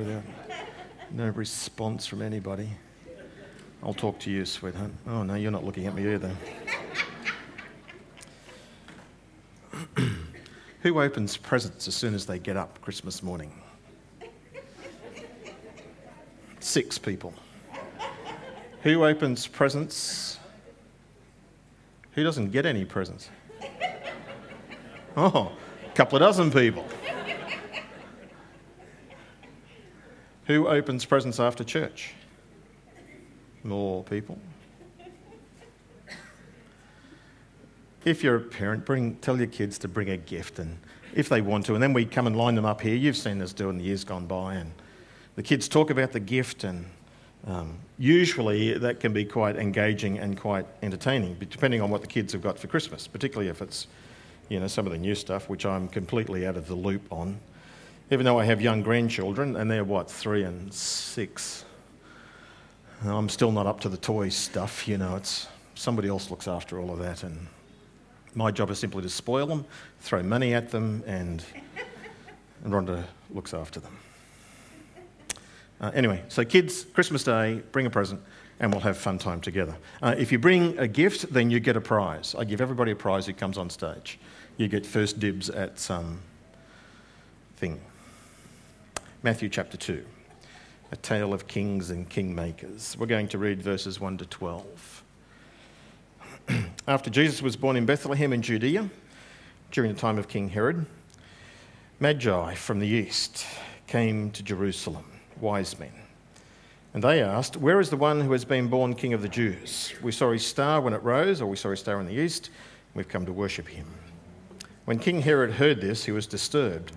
without no response from anybody. I'll talk to you, sweetheart. Oh, no, you're not looking at me either. Who opens presents as soon as they get up Christmas morning? Six people. Who opens presents? Who doesn't get any presents? Oh, a couple of dozen people. Who opens presents after church? More people. If you're a parent, bring, tell your kids to bring a gift, and if they want to, and then we come and line them up here. You've seen us do in the years gone by, and the kids talk about the gift, and um, usually that can be quite engaging and quite entertaining, depending on what the kids have got for Christmas, particularly if it's you know some of the new stuff, which I'm completely out of the loop on. Even though I have young grandchildren, and they're what three and six, I'm still not up to the toy stuff. You know, it's somebody else looks after all of that, and my job is simply to spoil them, throw money at them, and, and Rhonda looks after them. Uh, anyway, so kids, Christmas Day, bring a present and we'll have fun time together. Uh, if you bring a gift, then you get a prize. I give everybody a prize who comes on stage. You get first dibs at some thing. Matthew chapter 2, a tale of kings and kingmakers. We're going to read verses 1 to 12. After Jesus was born in Bethlehem in Judea, during the time of King Herod, Magi from the east came to Jerusalem, wise men. And they asked, Where is the one who has been born King of the Jews? We saw his star when it rose, or we saw his star in the east. We've come to worship him. When King Herod heard this, he was disturbed,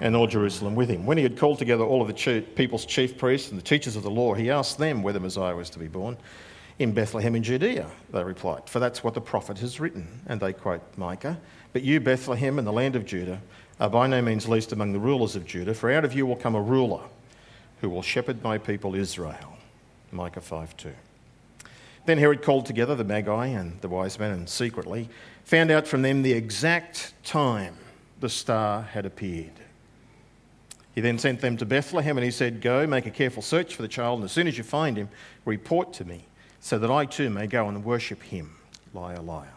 and all Jerusalem with him. When he had called together all of the people's chief priests and the teachers of the law, he asked them whether Messiah was to be born. In Bethlehem in Judea, they replied, for that's what the prophet has written. And they quote Micah, But you, Bethlehem, in the land of Judah, are by no means least among the rulers of Judah, for out of you will come a ruler who will shepherd my people Israel. Micah 5 2. Then Herod called together the Magi and the wise men and secretly found out from them the exact time the star had appeared. He then sent them to Bethlehem and he said, Go, make a careful search for the child, and as soon as you find him, report to me so that I too may go and worship him. Liar, liar.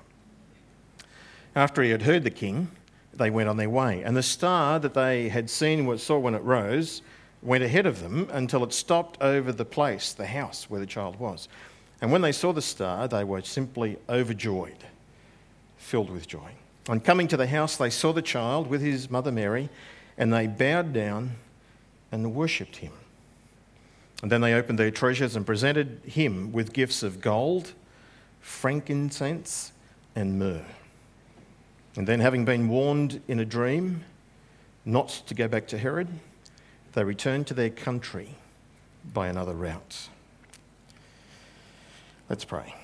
After he had heard the king, they went on their way. And the star that they had seen, saw when it rose, went ahead of them until it stopped over the place, the house where the child was. And when they saw the star, they were simply overjoyed, filled with joy. On coming to the house, they saw the child with his mother Mary, and they bowed down and worshipped him. And then they opened their treasures and presented him with gifts of gold, frankincense, and myrrh. And then, having been warned in a dream not to go back to Herod, they returned to their country by another route. Let's pray.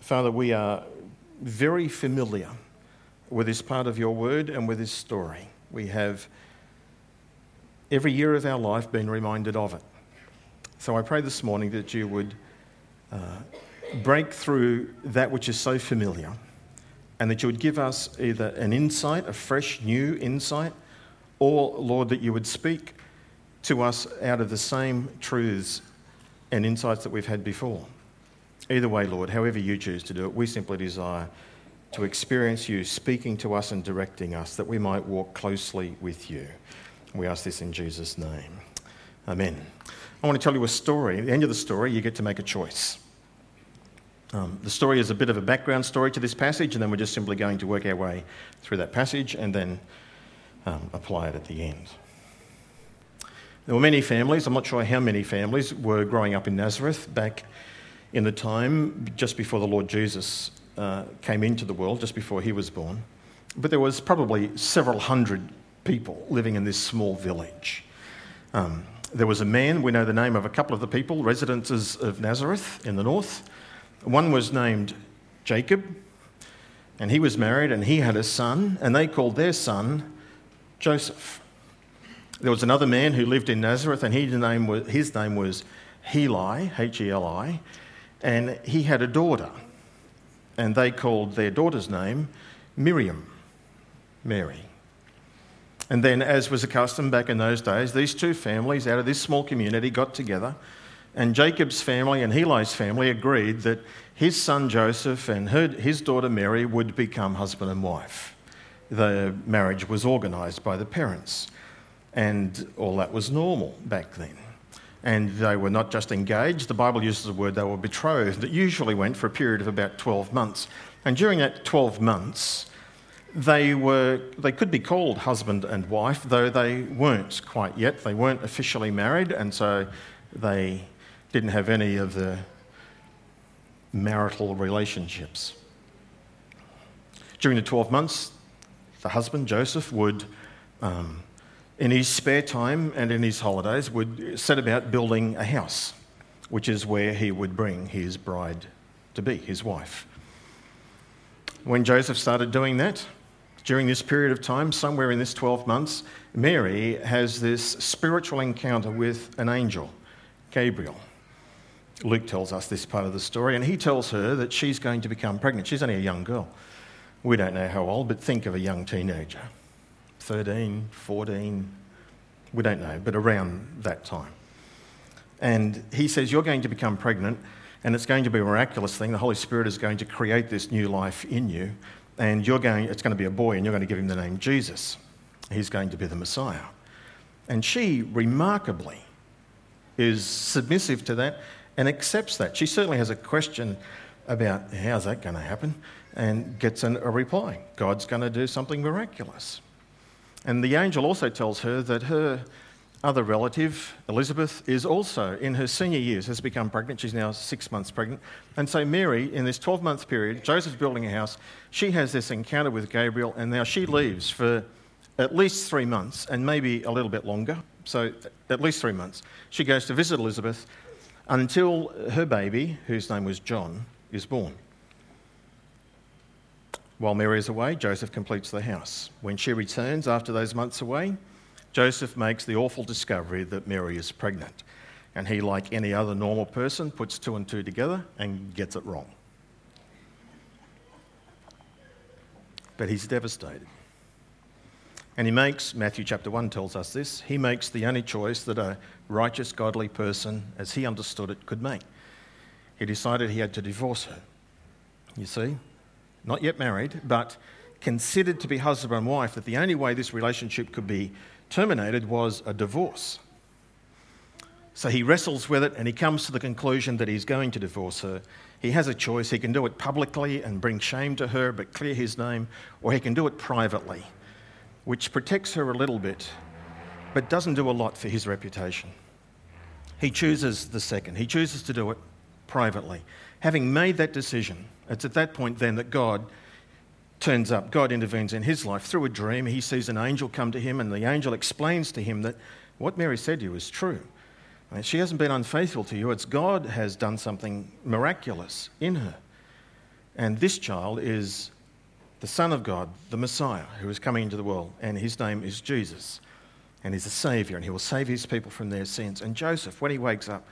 Father, we are very familiar with this part of your word and with this story. We have every year of our life been reminded of it. So I pray this morning that you would uh, break through that which is so familiar and that you would give us either an insight, a fresh, new insight, or, Lord, that you would speak to us out of the same truths and insights that we've had before. Either way, Lord, however you choose to do it, we simply desire to experience you speaking to us and directing us that we might walk closely with you. We ask this in Jesus' name. Amen. I want to tell you a story. At the end of the story, you get to make a choice. Um, the story is a bit of a background story to this passage, and then we're just simply going to work our way through that passage and then um, apply it at the end. There were many families, I'm not sure how many families, were growing up in Nazareth back in the time just before the Lord Jesus uh, came into the world, just before he was born. But there was probably several hundred people living in this small village. Um, there was a man, we know the name of a couple of the people, residences of Nazareth in the north. One was named Jacob, and he was married and he had a son, and they called their son Joseph. There was another man who lived in Nazareth, and his name was, his name was Heli, H E L I, and he had a daughter, and they called their daughter's name Miriam, Mary. And then, as was the custom back in those days, these two families out of this small community got together, and Jacob's family and Heli's family agreed that his son Joseph and her, his daughter Mary would become husband and wife. The marriage was organised by the parents, and all that was normal back then. And they were not just engaged, the Bible uses the word they were betrothed. That usually went for a period of about 12 months. And during that 12 months, they, were, they could be called husband and wife, though they weren't quite yet. They weren't officially married, and so they didn't have any of the marital relationships. During the 12 months, the husband, Joseph, would, um, in his spare time and in his holidays, would set about building a house, which is where he would bring his bride to be, his wife. When Joseph started doing that, during this period of time, somewhere in this 12 months, Mary has this spiritual encounter with an angel, Gabriel. Luke tells us this part of the story, and he tells her that she's going to become pregnant. She's only a young girl. We don't know how old, but think of a young teenager 13, 14, we don't know, but around that time. And he says, You're going to become pregnant, and it's going to be a miraculous thing. The Holy Spirit is going to create this new life in you and you're going, it's going to be a boy, and you're going to give him the name Jesus. He's going to be the Messiah. And she, remarkably, is submissive to that and accepts that. She certainly has a question about how's that going to happen and gets an, a reply God's going to do something miraculous. And the angel also tells her that her other relative, Elizabeth, is also in her senior years, has become pregnant. She's now six months pregnant. And so, Mary, in this 12 month period, Joseph's building a house. She has this encounter with Gabriel, and now she leaves for at least three months and maybe a little bit longer. So, at least three months. She goes to visit Elizabeth until her baby, whose name was John, is born. While Mary is away, Joseph completes the house. When she returns after those months away, Joseph makes the awful discovery that Mary is pregnant. And he, like any other normal person, puts two and two together and gets it wrong. But he's devastated. And he makes, Matthew chapter 1 tells us this, he makes the only choice that a righteous, godly person, as he understood it, could make. He decided he had to divorce her. You see? Not yet married, but considered to be husband and wife, that the only way this relationship could be terminated was a divorce. So he wrestles with it and he comes to the conclusion that he's going to divorce her. He has a choice. He can do it publicly and bring shame to her but clear his name, or he can do it privately, which protects her a little bit but doesn't do a lot for his reputation. He chooses the second. He chooses to do it privately. Having made that decision, it's at that point then that God turns up, God intervenes in his life. Through a dream, he sees an angel come to him, and the angel explains to him that what Mary said to you is true. She hasn't been unfaithful to you, it's God has done something miraculous in her. And this child is the Son of God, the Messiah, who is coming into the world, and his name is Jesus. And he's a Savior, and he will save his people from their sins. And Joseph, when he wakes up,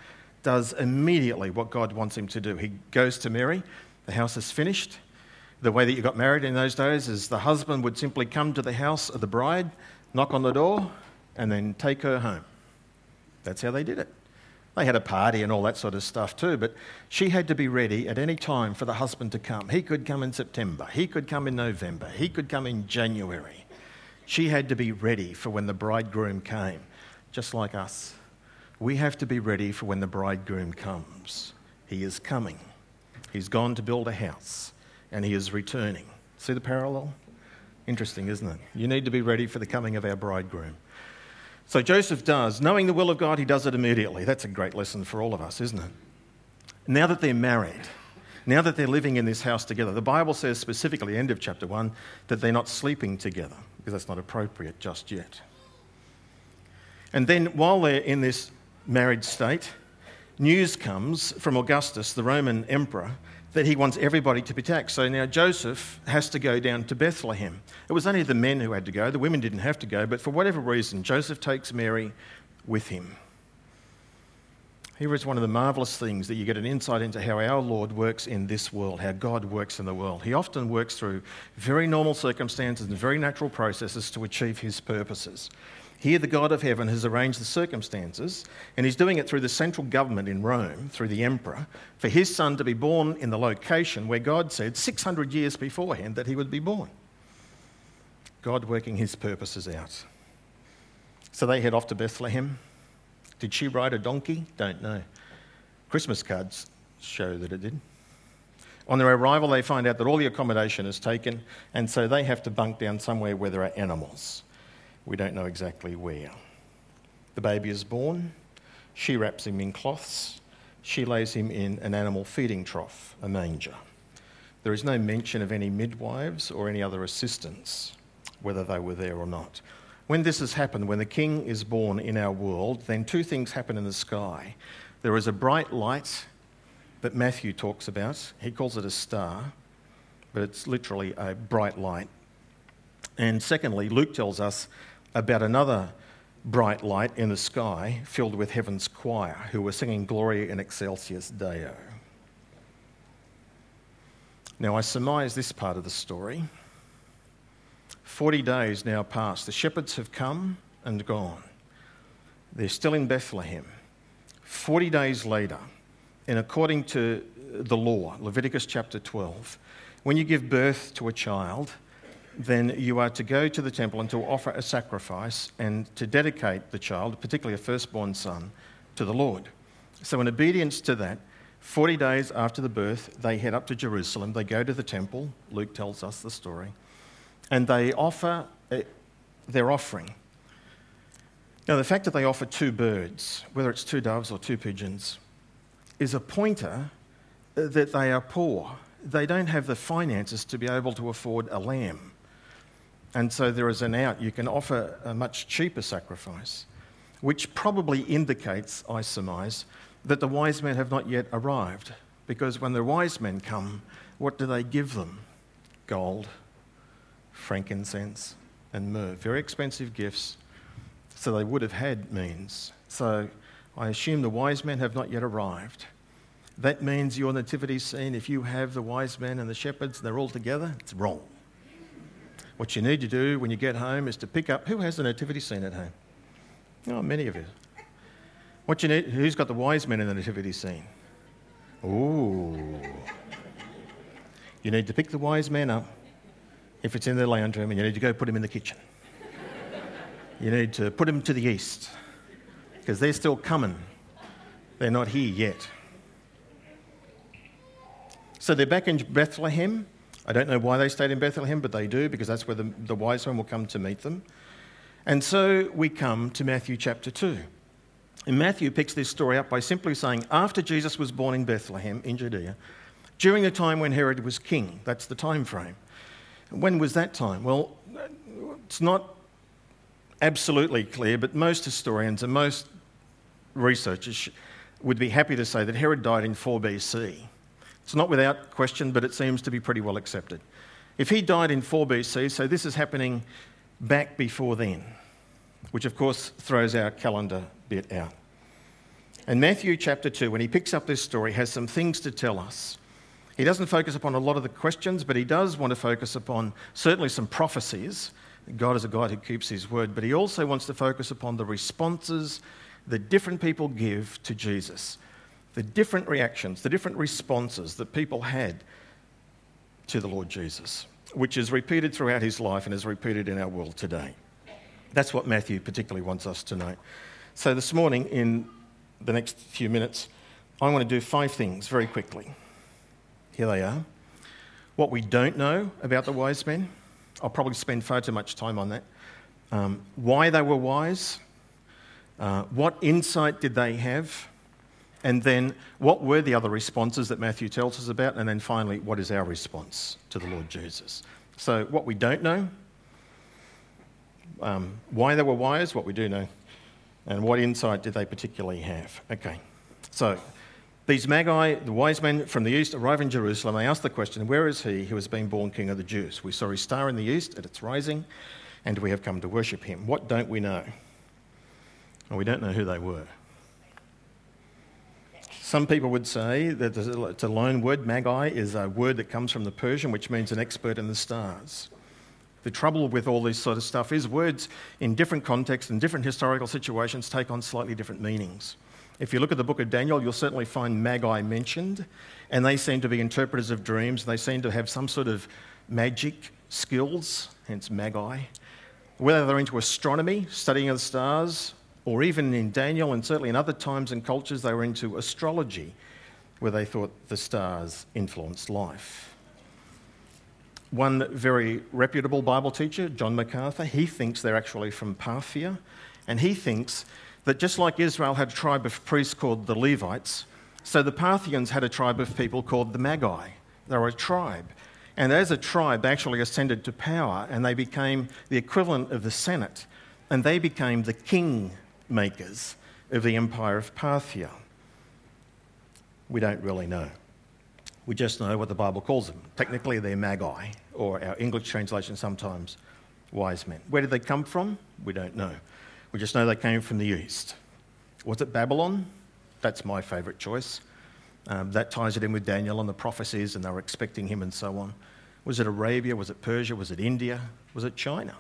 does immediately what God wants him to do. He goes to Mary, the house is finished, the way that you got married in those days is the husband would simply come to the house of the bride, knock on the door, and then take her home. That's how they did it. They had a party and all that sort of stuff too, but she had to be ready at any time for the husband to come. He could come in September, he could come in November, he could come in January. She had to be ready for when the bridegroom came, just like us. We have to be ready for when the bridegroom comes. He is coming. He's gone to build a house and he is returning. See the parallel? Interesting, isn't it? You need to be ready for the coming of our bridegroom. So Joseph does. Knowing the will of God, he does it immediately. That's a great lesson for all of us, isn't it? Now that they're married, now that they're living in this house together, the Bible says specifically, end of chapter 1, that they're not sleeping together because that's not appropriate just yet. And then while they're in this married state, news comes from Augustus, the Roman emperor, that he wants everybody to be taxed. So now Joseph has to go down to Bethlehem. It was only the men who had to go, the women didn't have to go, but for whatever reason, Joseph takes Mary with him. Here is one of the marvelous things that you get an insight into how our Lord works in this world, how God works in the world. He often works through very normal circumstances and very natural processes to achieve his purposes. Here, the God of heaven has arranged the circumstances, and he's doing it through the central government in Rome, through the emperor, for his son to be born in the location where God said 600 years beforehand that he would be born. God working his purposes out. So they head off to Bethlehem. Did she ride a donkey? Don't know. Christmas cards show that it did. On their arrival, they find out that all the accommodation is taken, and so they have to bunk down somewhere where there are animals. We don't know exactly where. The baby is born. She wraps him in cloths. She lays him in an animal feeding trough, a manger. There is no mention of any midwives or any other assistants, whether they were there or not. When this has happened, when the king is born in our world, then two things happen in the sky. There is a bright light that Matthew talks about. He calls it a star, but it's literally a bright light. And secondly, Luke tells us about another bright light in the sky filled with heaven's choir who were singing Gloria in Excelsis Deo. Now, I surmise this part of the story 40 days now passed. The shepherds have come and gone. They're still in Bethlehem. 40 days later, and according to the law, Leviticus chapter 12, when you give birth to a child, then you are to go to the temple and to offer a sacrifice and to dedicate the child, particularly a firstborn son, to the Lord. So, in obedience to that, 40 days after the birth, they head up to Jerusalem. They go to the temple. Luke tells us the story and they offer uh, their offering. Now, the fact that they offer two birds, whether it's two doves or two pigeons, is a pointer that they are poor. They don't have the finances to be able to afford a lamb. And so there is an out. You can offer a much cheaper sacrifice, which probably indicates, I surmise, that the wise men have not yet arrived. Because when the wise men come, what do they give them? Gold, frankincense, and myrrh. Very expensive gifts, so they would have had means. So I assume the wise men have not yet arrived. That means your nativity scene, if you have the wise men and the shepherds, they're all together, it's wrong. What you need to do when you get home is to pick up who has the nativity scene at home? Oh, many of you. What you need, who's got the wise men in the nativity scene? Ooh. You need to pick the wise men up if it's in the lounge room, and you need to go put them in the kitchen. you need to put them to the east because they're still coming. They're not here yet. So they're back in Bethlehem. I don't know why they stayed in Bethlehem, but they do because that's where the, the wise men will come to meet them. And so we come to Matthew chapter 2. And Matthew picks this story up by simply saying, after Jesus was born in Bethlehem in Judea, during the time when Herod was king, that's the time frame. When was that time? Well, it's not absolutely clear, but most historians and most researchers would be happy to say that Herod died in 4 BC. It's not without question, but it seems to be pretty well accepted. If he died in 4 BC, so this is happening back before then, which of course throws our calendar bit out. And Matthew chapter 2, when he picks up this story, has some things to tell us he doesn't focus upon a lot of the questions, but he does want to focus upon certainly some prophecies. God is a God who keeps his word, but he also wants to focus upon the responses that different people give to Jesus, the different reactions, the different responses that people had to the Lord Jesus, which is repeated throughout his life and is repeated in our world today. That's what Matthew particularly wants us to know. So, this morning, in the next few minutes, I want to do five things very quickly. Here they are. What we don't know about the wise men, I'll probably spend far too much time on that. Um, why they were wise, uh, what insight did they have, and then what were the other responses that Matthew tells us about, and then finally, what is our response to the Lord Jesus? So, what we don't know, um, why they were wise, what we do know, and what insight did they particularly have? Okay, so these magi, the wise men from the east, arrive in Jerusalem. They ask the question, Where is he who has been born king of the Jews? We saw his star in the east at its rising, and we have come to worship him. What don't we know? Well, we don't know who they were. Some people would say that it's a loan word. Magi is a word that comes from the Persian, which means an expert in the stars. The trouble with all this sort of stuff is words in different contexts and different historical situations take on slightly different meanings. If you look at the book of Daniel, you'll certainly find magi mentioned, and they seem to be interpreters of dreams. They seem to have some sort of magic skills, hence magi. Whether they're into astronomy, studying of the stars, or even in Daniel and certainly in other times and cultures, they were into astrology, where they thought the stars influenced life. One very reputable Bible teacher, John MacArthur, he thinks they're actually from Parthia, and he thinks that just like Israel had a tribe of priests called the Levites, so the Parthians had a tribe of people called the Magi. They were a tribe. And as a tribe, they actually ascended to power and they became the equivalent of the Senate. And they became the king makers of the empire of Parthia. We don't really know. We just know what the Bible calls them. Technically, they're magi, or our English translation sometimes wise men. Where did they come from? We don't know. We just know they came from the east. Was it Babylon? That's my favourite choice. Um, that ties it in with Daniel and the prophecies, and they were expecting him and so on. Was it Arabia? Was it Persia? Was it India? Was it China?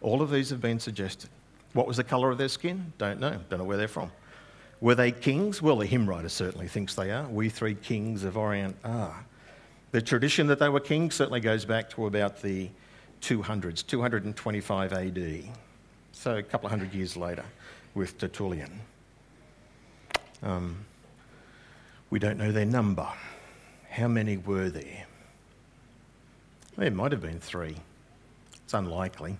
All of these have been suggested. What was the colour of their skin? Don't know. Don't know where they're from. Were they kings? Well, the hymn writer certainly thinks they are. We three kings of Orient are. The tradition that they were kings certainly goes back to about the 200s, 225 AD. So a couple of hundred years later with Tertullian. Um, we don't know their number. How many were there? There might have been three. It's unlikely.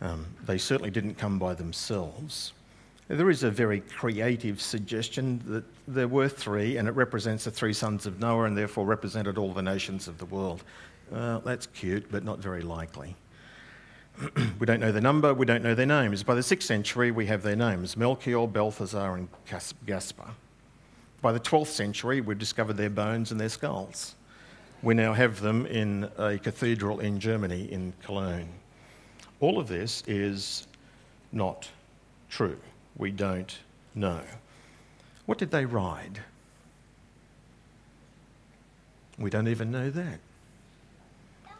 Um, they certainly didn't come by themselves. There is a very creative suggestion that there were three, and it represents the three sons of Noah and therefore represented all the nations of the world. Uh, that's cute, but not very likely. we don't know the number, we don't know their names. By the 6th century, we have their names Melchior, Balthazar, and Gaspar. By the 12th century, we've discovered their bones and their skulls. We now have them in a cathedral in Germany, in Cologne. All of this is not true. We don't know. What did they ride? We don't even know that.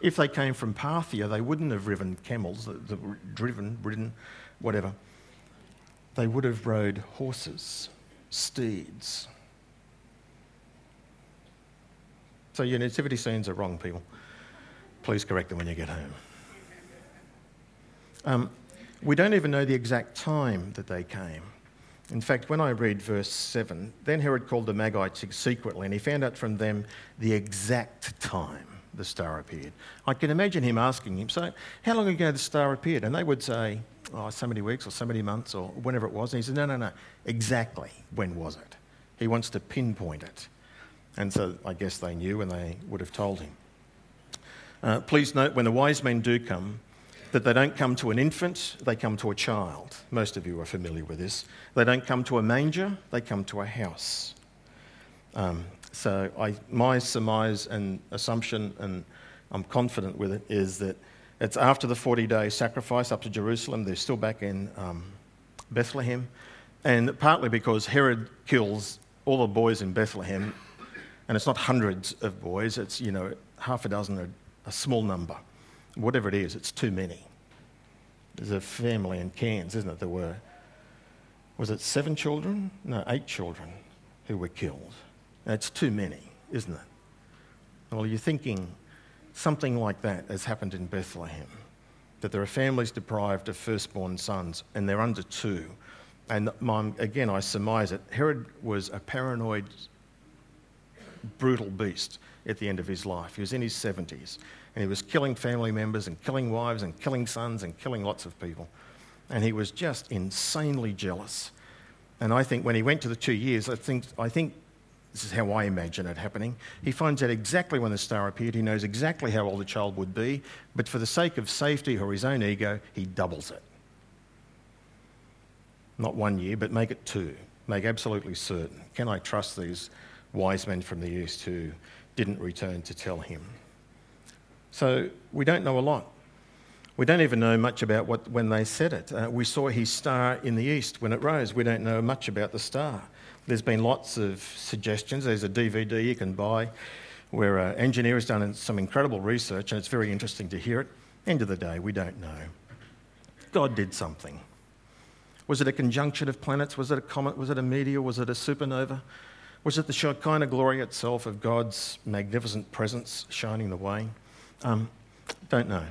If they came from Parthia, they wouldn't have ridden camels, the, driven, ridden, whatever. They would have rode horses, steeds. So your nativity scenes are wrong, people. Please correct them when you get home. Um, we don't even know the exact time that they came. In fact, when I read verse 7, then Herod called the Magi secretly, and he found out from them the exact time the star appeared. I can imagine him asking him, So, how long ago the star appeared? And they would say, Oh, so many weeks or so many months or whenever it was. And he said, No, no, no, exactly when was it? He wants to pinpoint it. And so I guess they knew and they would have told him. Uh, please note when the wise men do come, that they don't come to an infant, they come to a child. Most of you are familiar with this. They don't come to a manger, they come to a house. Um, so I, my surmise and assumption, and I'm confident with it, is that it's after the 40 day sacrifice up to Jerusalem. They're still back in um, Bethlehem. And partly because Herod kills all the boys in Bethlehem, and it's not hundreds of boys, it's, you know, half a dozen, a, a small number whatever it is, it's too many. There's a family in Cairns, isn't it? There were, was it seven children? No, eight children who were killed. That's too many, isn't it? Well, you're thinking something like that has happened in Bethlehem. That there are families deprived of firstborn sons, and they're under two. And again, I surmise it. Herod was a paranoid, brutal beast at the end of his life. He was in his 70s and he was killing family members and killing wives and killing sons and killing lots of people. And he was just insanely jealous. And I think when he went to the two years, I think, I think this is how I imagine it happening. He finds out exactly when the star appeared. He knows exactly how old the child would be. But for the sake of safety or his own ego, he doubles it. Not one year, but make it two. Make absolutely certain. Can I trust these wise men from the east who didn't return to tell him? So we don't know a lot. We don't even know much about what, when they said it. Uh, we saw his star in the east when it rose. We don't know much about the star. There's been lots of suggestions. There's a DVD you can buy where an engineer has done some incredible research, and it's very interesting to hear it. End of the day, we don't know. God did something. Was it a conjunction of planets? Was it a comet? Was it a meteor? Was it a supernova? Was it the Shekinah glory itself of God's magnificent presence shining the way? Um, don't know.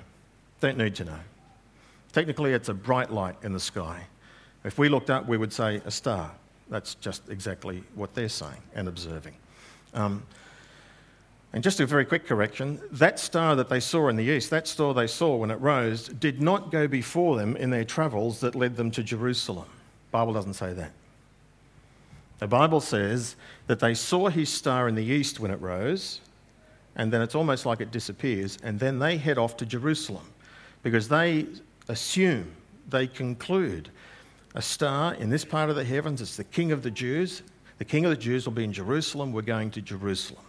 Don't need to know. Technically, it's a bright light in the sky. If we looked up, we would say a star. That's just exactly what they're saying and observing. Um, and just a very quick correction that star that they saw in the east, that star they saw when it rose, did not go before them in their travels that led them to Jerusalem. Bible doesn't say that. The Bible says that they saw his star in the east when it rose, and then it's almost like it disappears, and then they head off to Jerusalem because they assume, they conclude, a star in this part of the heavens, it's the king of the Jews. The king of the Jews will be in Jerusalem, we're going to Jerusalem.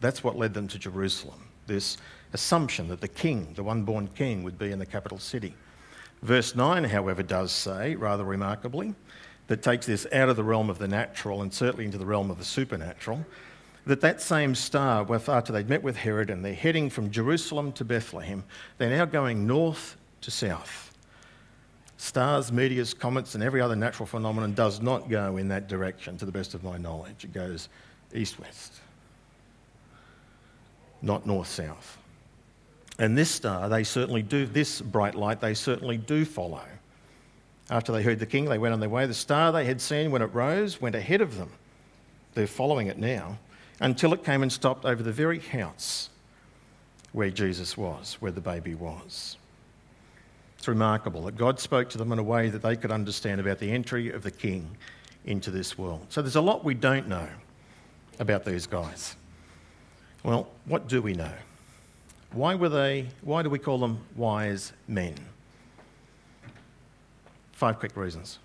That's what led them to Jerusalem, this assumption that the king, the one born king, would be in the capital city. Verse 9, however, does say, rather remarkably, that takes this out of the realm of the natural and certainly into the realm of the supernatural, that that same star, after they'd met with Herod and they're heading from Jerusalem to Bethlehem, they're now going north to south. Stars, meteors, comets, and every other natural phenomenon does not go in that direction, to the best of my knowledge. It goes east west not north south. And this star, they certainly do, this bright light, they certainly do follow. After they heard the king, they went on their way. The star they had seen when it rose went ahead of them. They're following it now until it came and stopped over the very house where Jesus was, where the baby was. It's remarkable that God spoke to them in a way that they could understand about the entry of the king into this world. So there's a lot we don't know about these guys. Well, what do we know? Why were they, why do we call them wise men? Five quick reasons.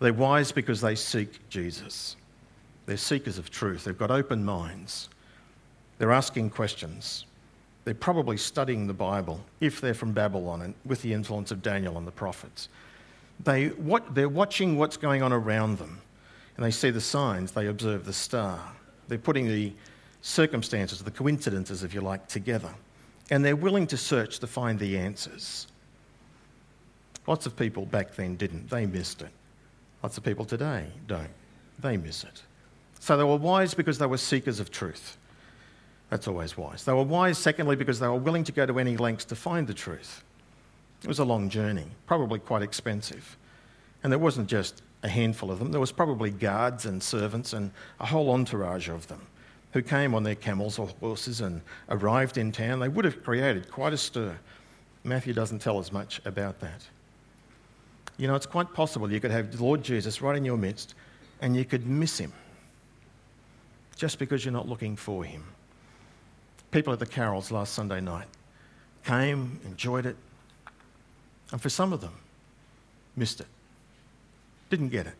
They're wise because they seek Jesus. They're seekers of truth. They've got open minds. They're asking questions. They're probably studying the Bible if they're from Babylon and with the influence of Daniel and the prophets. They, what, they're watching what's going on around them and they see the signs, they observe the star. They're putting the circumstances, the coincidences, if you like, together. And they're willing to search to find the answers. Lots of people back then didn't, they missed it. Lots of people today don't, they miss it. So they were wise because they were seekers of truth. That's always wise. They were wise, secondly, because they were willing to go to any lengths to find the truth. It was a long journey, probably quite expensive. And there wasn't just a handful of them, there was probably guards and servants and a whole entourage of them who came on their camels or horses and arrived in town, they would have created quite a stir. Matthew doesn't tell us much about that. You know, it's quite possible you could have the Lord Jesus right in your midst and you could miss him just because you're not looking for him. People at the carols last Sunday night came, enjoyed it, and for some of them, missed it, didn't get it.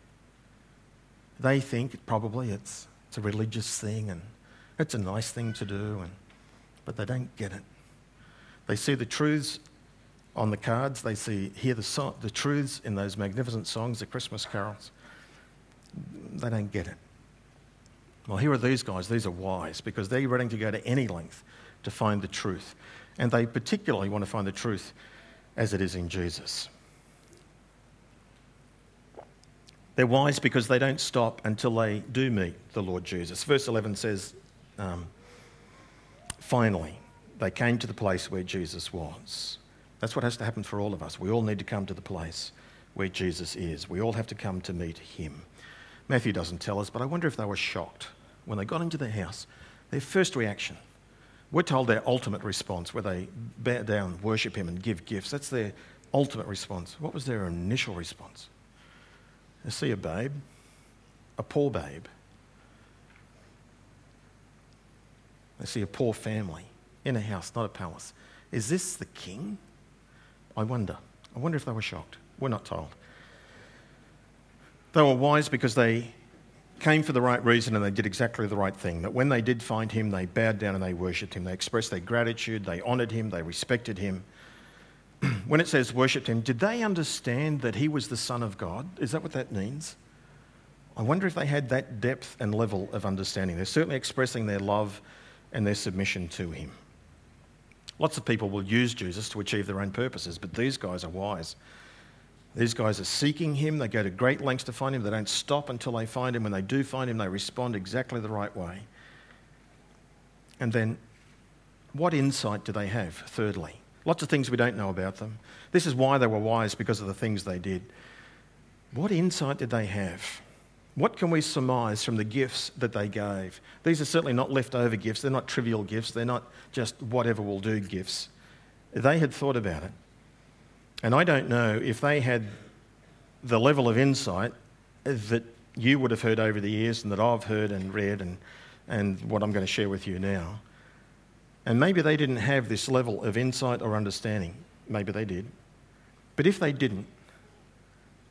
They think probably it's, it's a religious thing and it's a nice thing to do, and, but they don't get it. They see the truths on the cards, they see, hear the, so- the truths in those magnificent songs, the Christmas carols. They don't get it. Well, here are these guys. These are wise because they're ready to go to any length to find the truth. And they particularly want to find the truth as it is in Jesus. They're wise because they don't stop until they do meet the Lord Jesus. Verse 11 says, um, finally, they came to the place where Jesus was. That's what has to happen for all of us. We all need to come to the place where Jesus is. We all have to come to meet him. Matthew doesn't tell us, but I wonder if they were shocked when they got into the house. Their first reaction, we're told their ultimate response, where they bow down, worship him, and give gifts. That's their ultimate response. What was their initial response? They see a babe, a poor babe, They see a poor family in a house, not a palace. Is this the king? I wonder. I wonder if they were shocked. We're not told. They were wise because they came for the right reason and they did exactly the right thing. That when they did find him, they bowed down and they worshipped him. They expressed their gratitude, they honoured him, they respected him. when it says worshipped him, did they understand that he was the Son of God? Is that what that means? I wonder if they had that depth and level of understanding. They're certainly expressing their love and their submission to him. Lots of people will use Jesus to achieve their own purposes, but these guys are wise. These guys are seeking him. They go to great lengths to find him. They don't stop until they find him. When they do find him, they respond exactly the right way. And then, what insight do they have, thirdly? Lots of things we don't know about them. This is why they were wise because of the things they did. What insight did they have? What can we surmise from the gifts that they gave? These are certainly not leftover gifts. They're not trivial gifts. They're not just whatever will do gifts. They had thought about it. And I don't know if they had the level of insight that you would have heard over the years and that I've heard and read and, and what I'm going to share with you now. And maybe they didn't have this level of insight or understanding. Maybe they did. But if they didn't,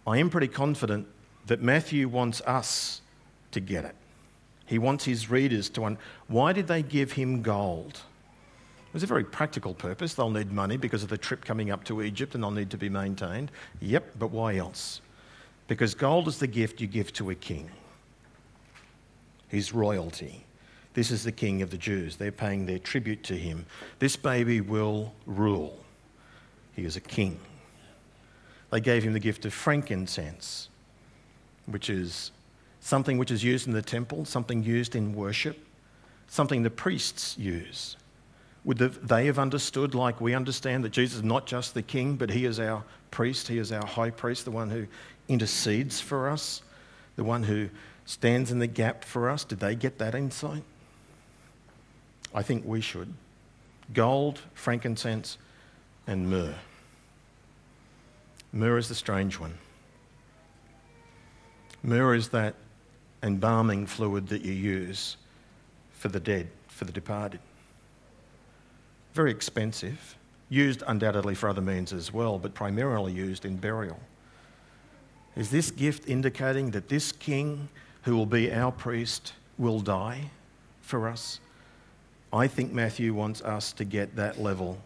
I am pretty confident that Matthew wants us to get it. He wants his readers to. Un- Why did they give him gold? Was a very practical purpose. They'll need money because of the trip coming up to Egypt and they'll need to be maintained. Yep, but why else? Because gold is the gift you give to a king, his royalty. This is the king of the Jews. They're paying their tribute to him. This baby will rule. He is a king. They gave him the gift of frankincense, which is something which is used in the temple, something used in worship, something the priests use. Would they have understood, like we understand, that Jesus is not just the king, but he is our priest, he is our high priest, the one who intercedes for us, the one who stands in the gap for us? Did they get that insight? I think we should. Gold, frankincense, and myrrh. Myrrh is the strange one. Myrrh is that embalming fluid that you use for the dead, for the departed. Very expensive, used undoubtedly for other means as well, but primarily used in burial. Is this gift indicating that this king, who will be our priest, will die for us? I think Matthew wants us to get that level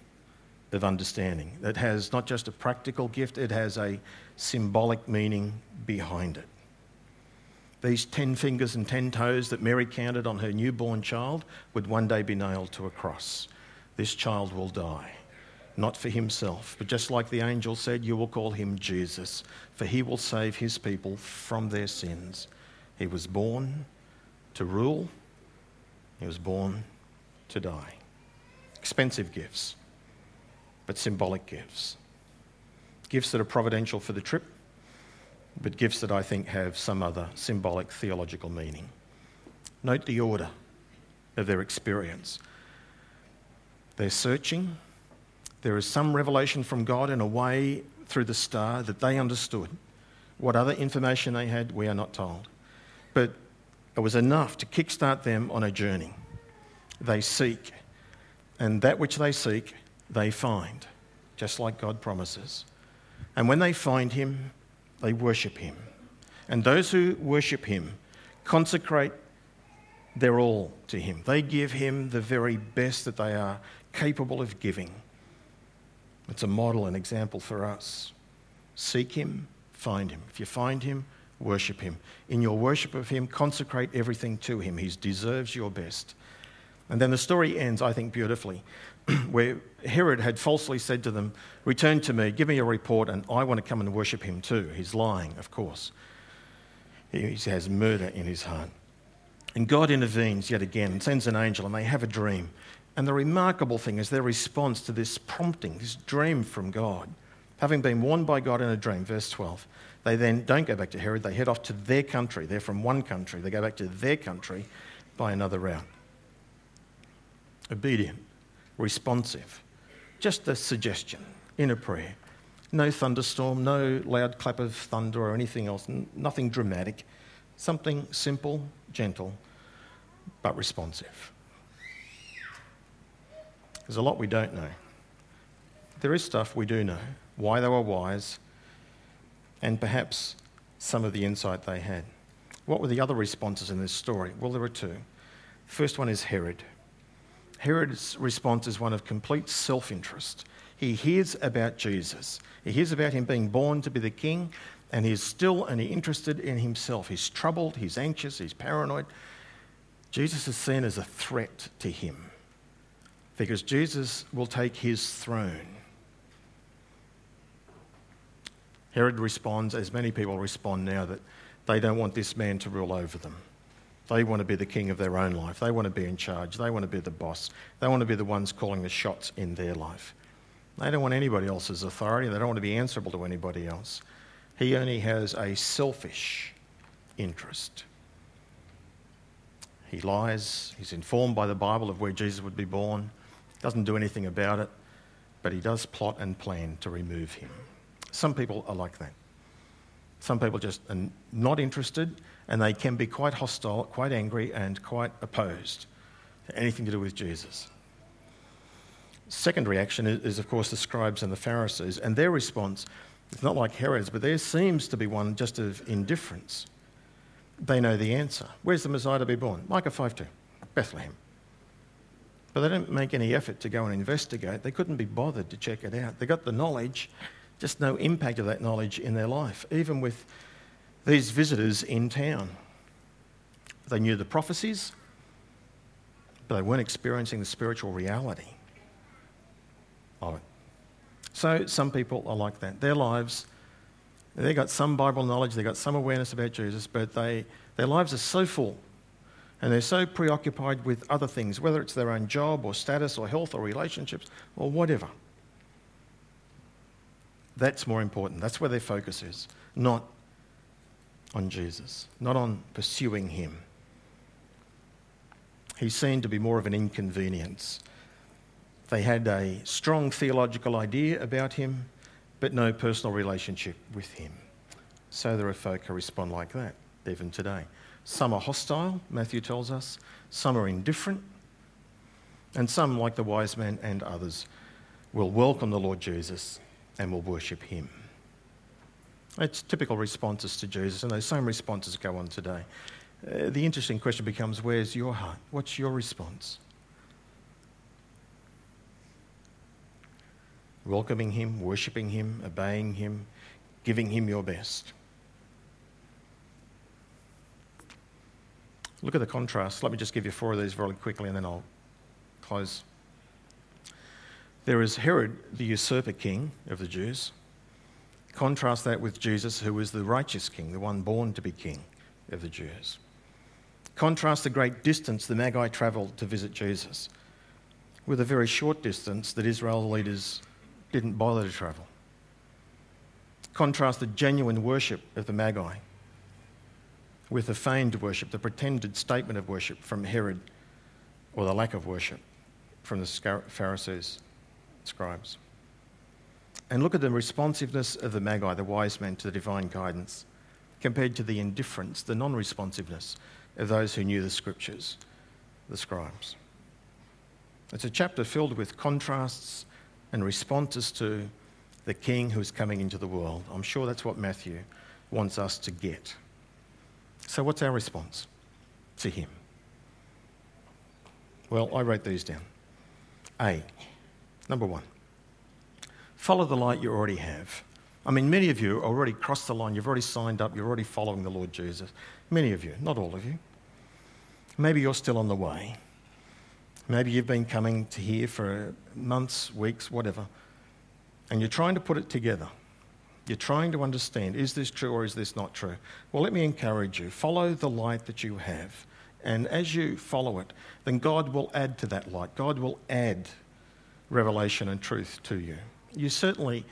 of understanding that has not just a practical gift, it has a symbolic meaning behind it. These 10 fingers and 10 toes that Mary counted on her newborn child would one day be nailed to a cross. This child will die, not for himself, but just like the angel said, you will call him Jesus, for he will save his people from their sins. He was born to rule, he was born to die. Expensive gifts, but symbolic gifts. Gifts that are providential for the trip, but gifts that I think have some other symbolic theological meaning. Note the order of their experience. They're searching. There is some revelation from God in a way through the star that they understood. What other information they had, we are not told. But it was enough to kickstart them on a journey. They seek, and that which they seek, they find, just like God promises. And when they find Him, they worship him. And those who worship him consecrate their all to him. They give him the very best that they are capable of giving. It's a model, an example for us. Seek him, find him. If you find him, worship him. In your worship of him, consecrate everything to him. He deserves your best. And then the story ends, I think, beautifully. where Herod had falsely said to them, Return to me, give me a report, and I want to come and worship him too. He's lying, of course. He has murder in his heart. And God intervenes yet again and sends an angel, and they have a dream. And the remarkable thing is their response to this prompting, this dream from God. Having been warned by God in a dream, verse 12, they then don't go back to Herod, they head off to their country. They're from one country, they go back to their country by another route. Obedient responsive. Just a suggestion in a prayer. No thunderstorm, no loud clap of thunder or anything else, nothing dramatic. Something simple, gentle, but responsive. There's a lot we don't know. There is stuff we do know why they were wise, and perhaps some of the insight they had. What were the other responses in this story? Well, there are two. First one is Herod. Herod's response is one of complete self interest. He hears about Jesus. He hears about him being born to be the king, and he's still only interested in himself. He's troubled, he's anxious, he's paranoid. Jesus is seen as a threat to him because Jesus will take his throne. Herod responds, as many people respond now, that they don't want this man to rule over them. They want to be the king of their own life. They want to be in charge. They want to be the boss. They want to be the ones calling the shots in their life. They don't want anybody else's authority. They don't want to be answerable to anybody else. He only has a selfish interest. He lies. He's informed by the Bible of where Jesus would be born. Doesn't do anything about it, but he does plot and plan to remove him. Some people are like that. Some people just are not interested and they can be quite hostile, quite angry, and quite opposed to anything to do with Jesus. Second reaction is, of course, the scribes and the Pharisees, and their response is not like Herod's, but there seems to be one just of indifference. They know the answer. Where's the Messiah to be born? Micah 5 2, Bethlehem. But they don't make any effort to go and investigate. They couldn't be bothered to check it out. They got the knowledge, just no impact of that knowledge in their life, even with these visitors in town. They knew the prophecies, but they weren't experiencing the spiritual reality of it. So some people are like that. Their lives, they've got some Bible knowledge, they've got some awareness about Jesus, but they, their lives are so full and they're so preoccupied with other things, whether it's their own job or status or health or relationships or whatever. That's more important. That's where their focus is, not on Jesus, not on pursuing him. He's seen to be more of an inconvenience. They had a strong theological idea about him, but no personal relationship with him. So there are folk who respond like that, even today. Some are hostile, Matthew tells us, some are indifferent, and some, like the wise men and others, will welcome the Lord Jesus and will worship him. It's typical responses to Jesus, and those same responses go on today. Uh, the interesting question becomes where's your heart? What's your response? Welcoming him, worshipping him, obeying him, giving him your best. Look at the contrast. Let me just give you four of these very quickly and then I'll close. There is Herod, the usurper king of the Jews. Contrast that with Jesus, who was the righteous king, the one born to be king of the Jews. Contrast the great distance the Magi travelled to visit Jesus with a very short distance that Israel leaders didn't bother to travel. Contrast the genuine worship of the Magi with the feigned worship, the pretended statement of worship from Herod, or the lack of worship from the Pharisees, scribes. And look at the responsiveness of the Magi, the wise men, to the divine guidance, compared to the indifference, the non responsiveness of those who knew the scriptures, the scribes. It's a chapter filled with contrasts and responses to the king who is coming into the world. I'm sure that's what Matthew wants us to get. So, what's our response to him? Well, I wrote these down. A, number one, follow the light you already have. I mean, many of you already crossed the line. You've already signed up. You're already following the Lord Jesus. Many of you, not all of you. Maybe you're still on the way. Maybe you've been coming to here for months, weeks, whatever, and you're trying to put it together. You're trying to understand is this true or is this not true? Well, let me encourage you follow the light that you have. And as you follow it, then God will add to that light. God will add revelation and truth to you. You certainly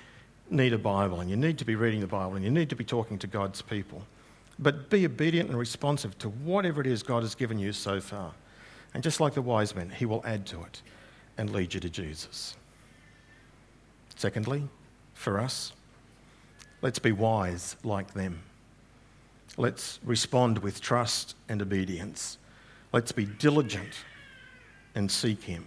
need a Bible and you need to be reading the Bible and you need to be talking to God's people. But be obedient and responsive to whatever it is God has given you so far. And just like the wise men, He will add to it and lead you to Jesus. Secondly, for us, Let's be wise like them. Let's respond with trust and obedience. Let's be diligent and seek Him.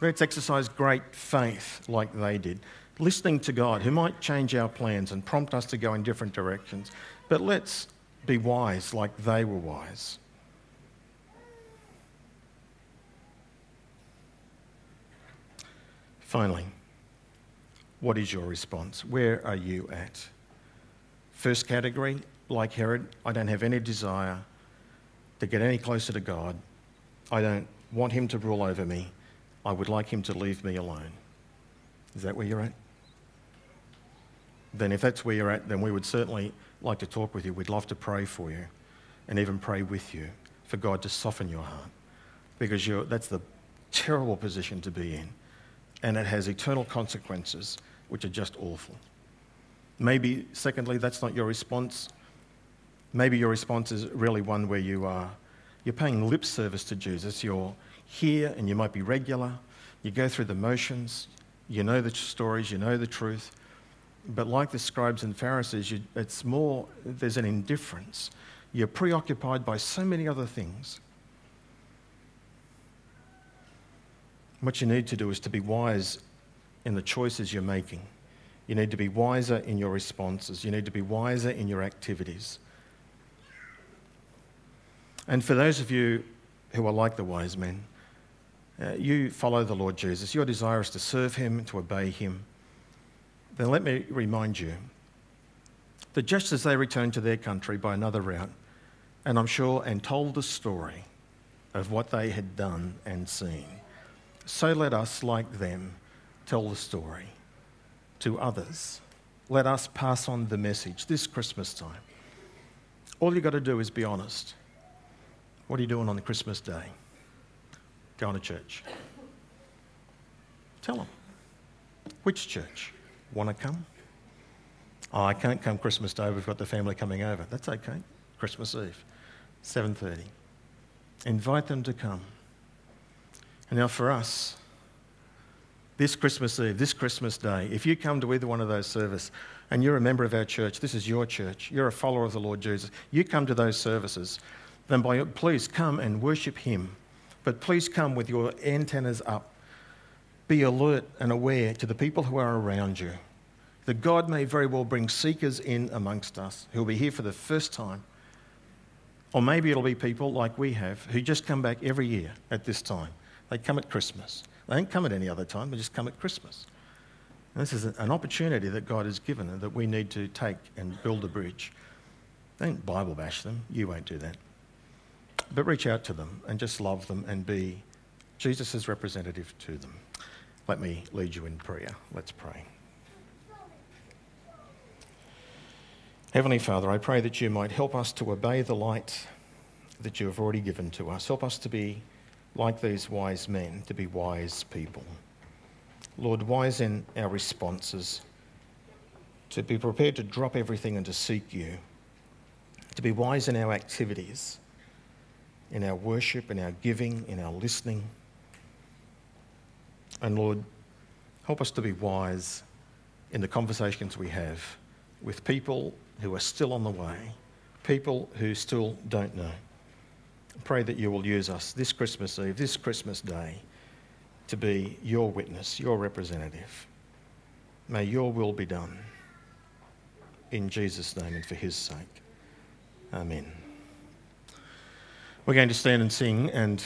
Let's exercise great faith like they did, listening to God, who might change our plans and prompt us to go in different directions. But let's be wise like they were wise. Finally, What is your response? Where are you at? First category, like Herod, I don't have any desire to get any closer to God. I don't want him to rule over me. I would like him to leave me alone. Is that where you're at? Then, if that's where you're at, then we would certainly like to talk with you. We'd love to pray for you and even pray with you for God to soften your heart because that's the terrible position to be in. And it has eternal consequences, which are just awful. Maybe, secondly, that's not your response. Maybe your response is really one where you are you're paying lip service to Jesus. You're here and you might be regular. You go through the motions. You know the stories. You know the truth. But like the scribes and Pharisees, you, it's more, there's an indifference. You're preoccupied by so many other things. What you need to do is to be wise in the choices you're making. You need to be wiser in your responses. You need to be wiser in your activities. And for those of you who are like the wise men, uh, you follow the Lord Jesus. Your desire is to serve him, to obey him. Then let me remind you that just as they returned to their country by another route, and I'm sure, and told the story of what they had done and seen, so let us, like them, tell the story to others. Let us pass on the message this Christmas time. All you've got to do is be honest. What are you doing on the Christmas Day? Going to church. Tell them. Which church? Want to come? Oh, I can't come Christmas Day. We've got the family coming over. That's okay. Christmas Eve, 7:30. Invite them to come. And now for us, this Christmas Eve, this Christmas Day, if you come to either one of those services and you're a member of our church, this is your church, you're a follower of the Lord Jesus, you come to those services then by, please come and worship Him. But please come with your antennas up. Be alert and aware to the people who are around you. That God may very well bring seekers in amongst us who will be here for the first time. Or maybe it'll be people like we have who just come back every year at this time. They come at Christmas. They don't come at any other time, they just come at Christmas. And this is an opportunity that God has given and that we need to take and build a bridge. Don't Bible bash them. You won't do that. But reach out to them and just love them and be Jesus' representative to them. Let me lead you in prayer. Let's pray. Heavenly Father, I pray that you might help us to obey the light that you have already given to us. Help us to be like these wise men, to be wise people. Lord, wise in our responses, to be prepared to drop everything and to seek you, to be wise in our activities in our worship, in our giving, in our listening. And Lord, help us to be wise in the conversations we have with people who are still on the way, people who still don't know. Pray that you will use us this Christmas Eve, this Christmas Day, to be your witness, your representative. May your will be done. In Jesus' name and for his sake. Amen. We're going to stand and sing, and